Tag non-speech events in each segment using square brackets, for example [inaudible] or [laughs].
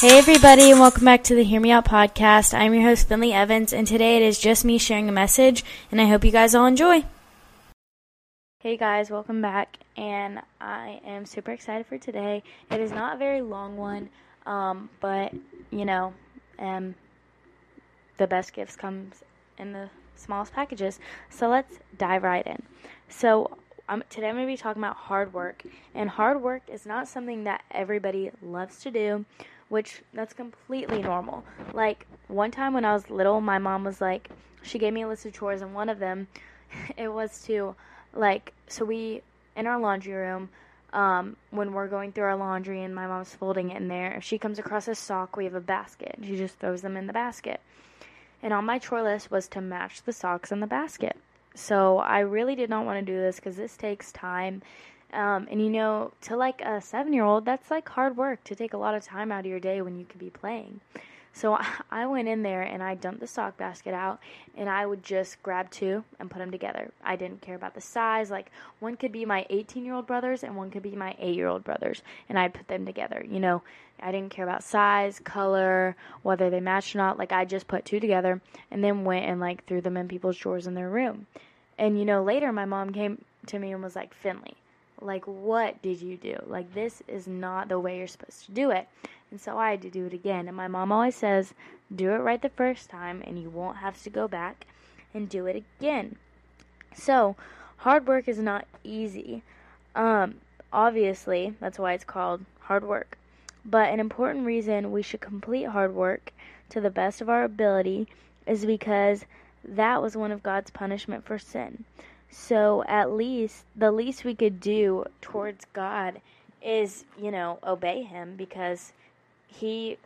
Hey, everybody, and welcome back to the Hear Me Out podcast. I'm your host, Finley Evans, and today it is just me sharing a message, and I hope you guys all enjoy. Hey, guys, welcome back, and I am super excited for today. It is not a very long one, um, but you know, um, the best gifts comes in the smallest packages. So let's dive right in. So today I'm going to be talking about hard work, and hard work is not something that everybody loves to do which that's completely normal. Like one time when I was little, my mom was like, she gave me a list of chores, and one of them, [laughs] it was to, like, so we in our laundry room. Um, when we're going through our laundry and my mom's folding it in there, if she comes across a sock, we have a basket. She just throws them in the basket. And on my chore list was to match the socks in the basket. So I really did not want to do this because this takes time um, and you know, to like a seven year old, that's like hard work to take a lot of time out of your day when you could be playing. So [laughs] I went in there and I dumped the sock basket out and I would just grab two and put them together. I didn't care about the size. Like one could be my 18 year old brothers and one could be my 8 year old brothers and I'd put them together. You know, I didn't care about size, color, whether they matched or not. Like I just put two together and then went and like threw them in people's drawers in their room. And you know, later my mom came to me and was like, Finley, like, what did you do? Like, this is not the way you're supposed to do it. And so I had to do it again. And my mom always says, do it right the first time, and you won't have to go back and do it again. So, hard work is not easy. Um, obviously, that's why it's called hard work. But an important reason we should complete hard work to the best of our ability is because that was one of God's punishment for sin. So at least the least we could do towards God is, you know, obey him because he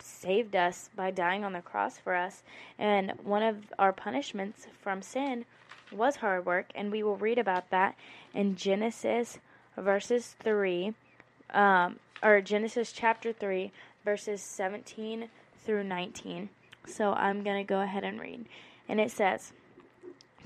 saved us by dying on the cross for us. And one of our punishments from sin was hard work, and we will read about that in Genesis verses 3, um, or Genesis chapter 3, verses 17 through 19. So I'm going to go ahead and read. And it says,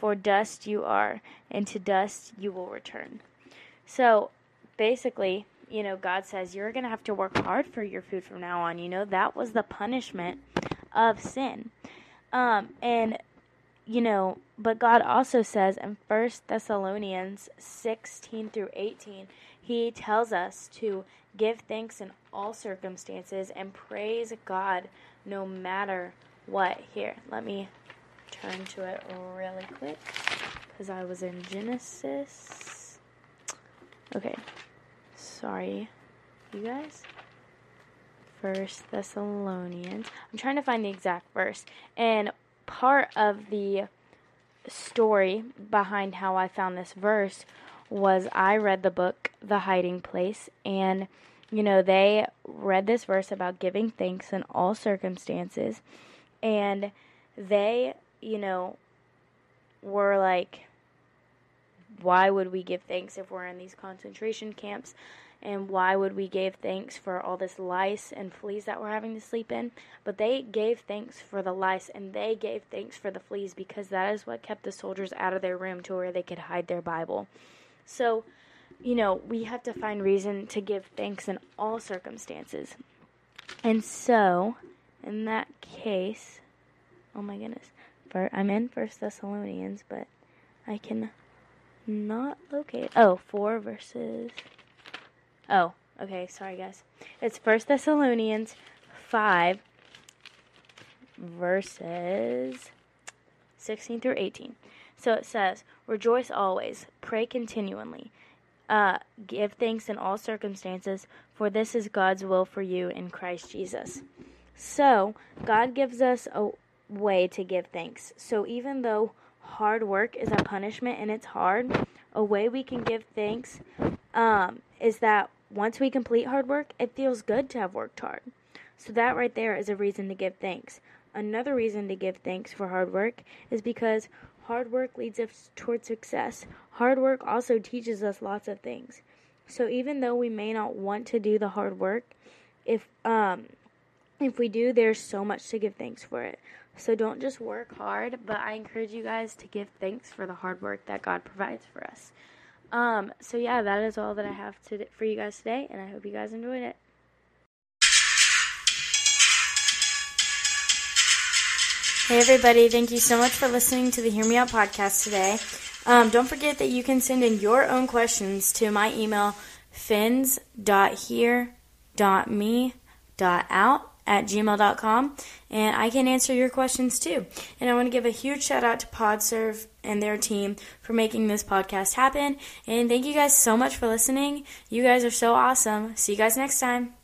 for dust you are, and to dust you will return. So basically, you know, God says you're going to have to work hard for your food from now on. You know, that was the punishment of sin. Um, and, you know, but God also says in First Thessalonians 16 through 18, He tells us to give thanks in all circumstances and praise God no matter what. Here, let me turn to it really quick because I was in Genesis. Okay, sorry, you guys. First Thessalonians. I'm trying to find the exact verse, and part of the story behind how I found this verse was I read the book The Hiding Place, and you know, they read this verse about giving thanks in all circumstances, and they you know, were like, why would we give thanks if we're in these concentration camps? And why would we give thanks for all this lice and fleas that we're having to sleep in? But they gave thanks for the lice and they gave thanks for the fleas because that is what kept the soldiers out of their room to where they could hide their Bible. So, you know, we have to find reason to give thanks in all circumstances. And so, in that case, oh my goodness. I'm in First Thessalonians, but I can not locate. Oh, four verses. Oh, okay. Sorry, guys. It's First Thessalonians five verses sixteen through eighteen. So it says, "Rejoice always, pray continually." Uh, give thanks in all circumstances, for this is God's will for you in Christ Jesus. So, God gives us a way to give thanks. So even though hard work is a punishment and it's hard, a way we can give thanks um, is that once we complete hard work, it feels good to have worked hard. So that right there is a reason to give thanks. another reason to give thanks for hard work is because hard work leads us toward success. Hard work also teaches us lots of things. So even though we may not want to do the hard work, if um if we do, there's so much to give thanks for it. So don't just work hard, but I encourage you guys to give thanks for the hard work that God provides for us. Um, so yeah, that is all that I have to for you guys today, and I hope you guys enjoyed it. Hey everybody, thank you so much for listening to the Hear Me Out podcast today. Um, don't forget that you can send in your own questions to my email, fins.hear.me.out at gmail.com and I can answer your questions too. And I want to give a huge shout out to PodServe and their team for making this podcast happen. And thank you guys so much for listening. You guys are so awesome. See you guys next time.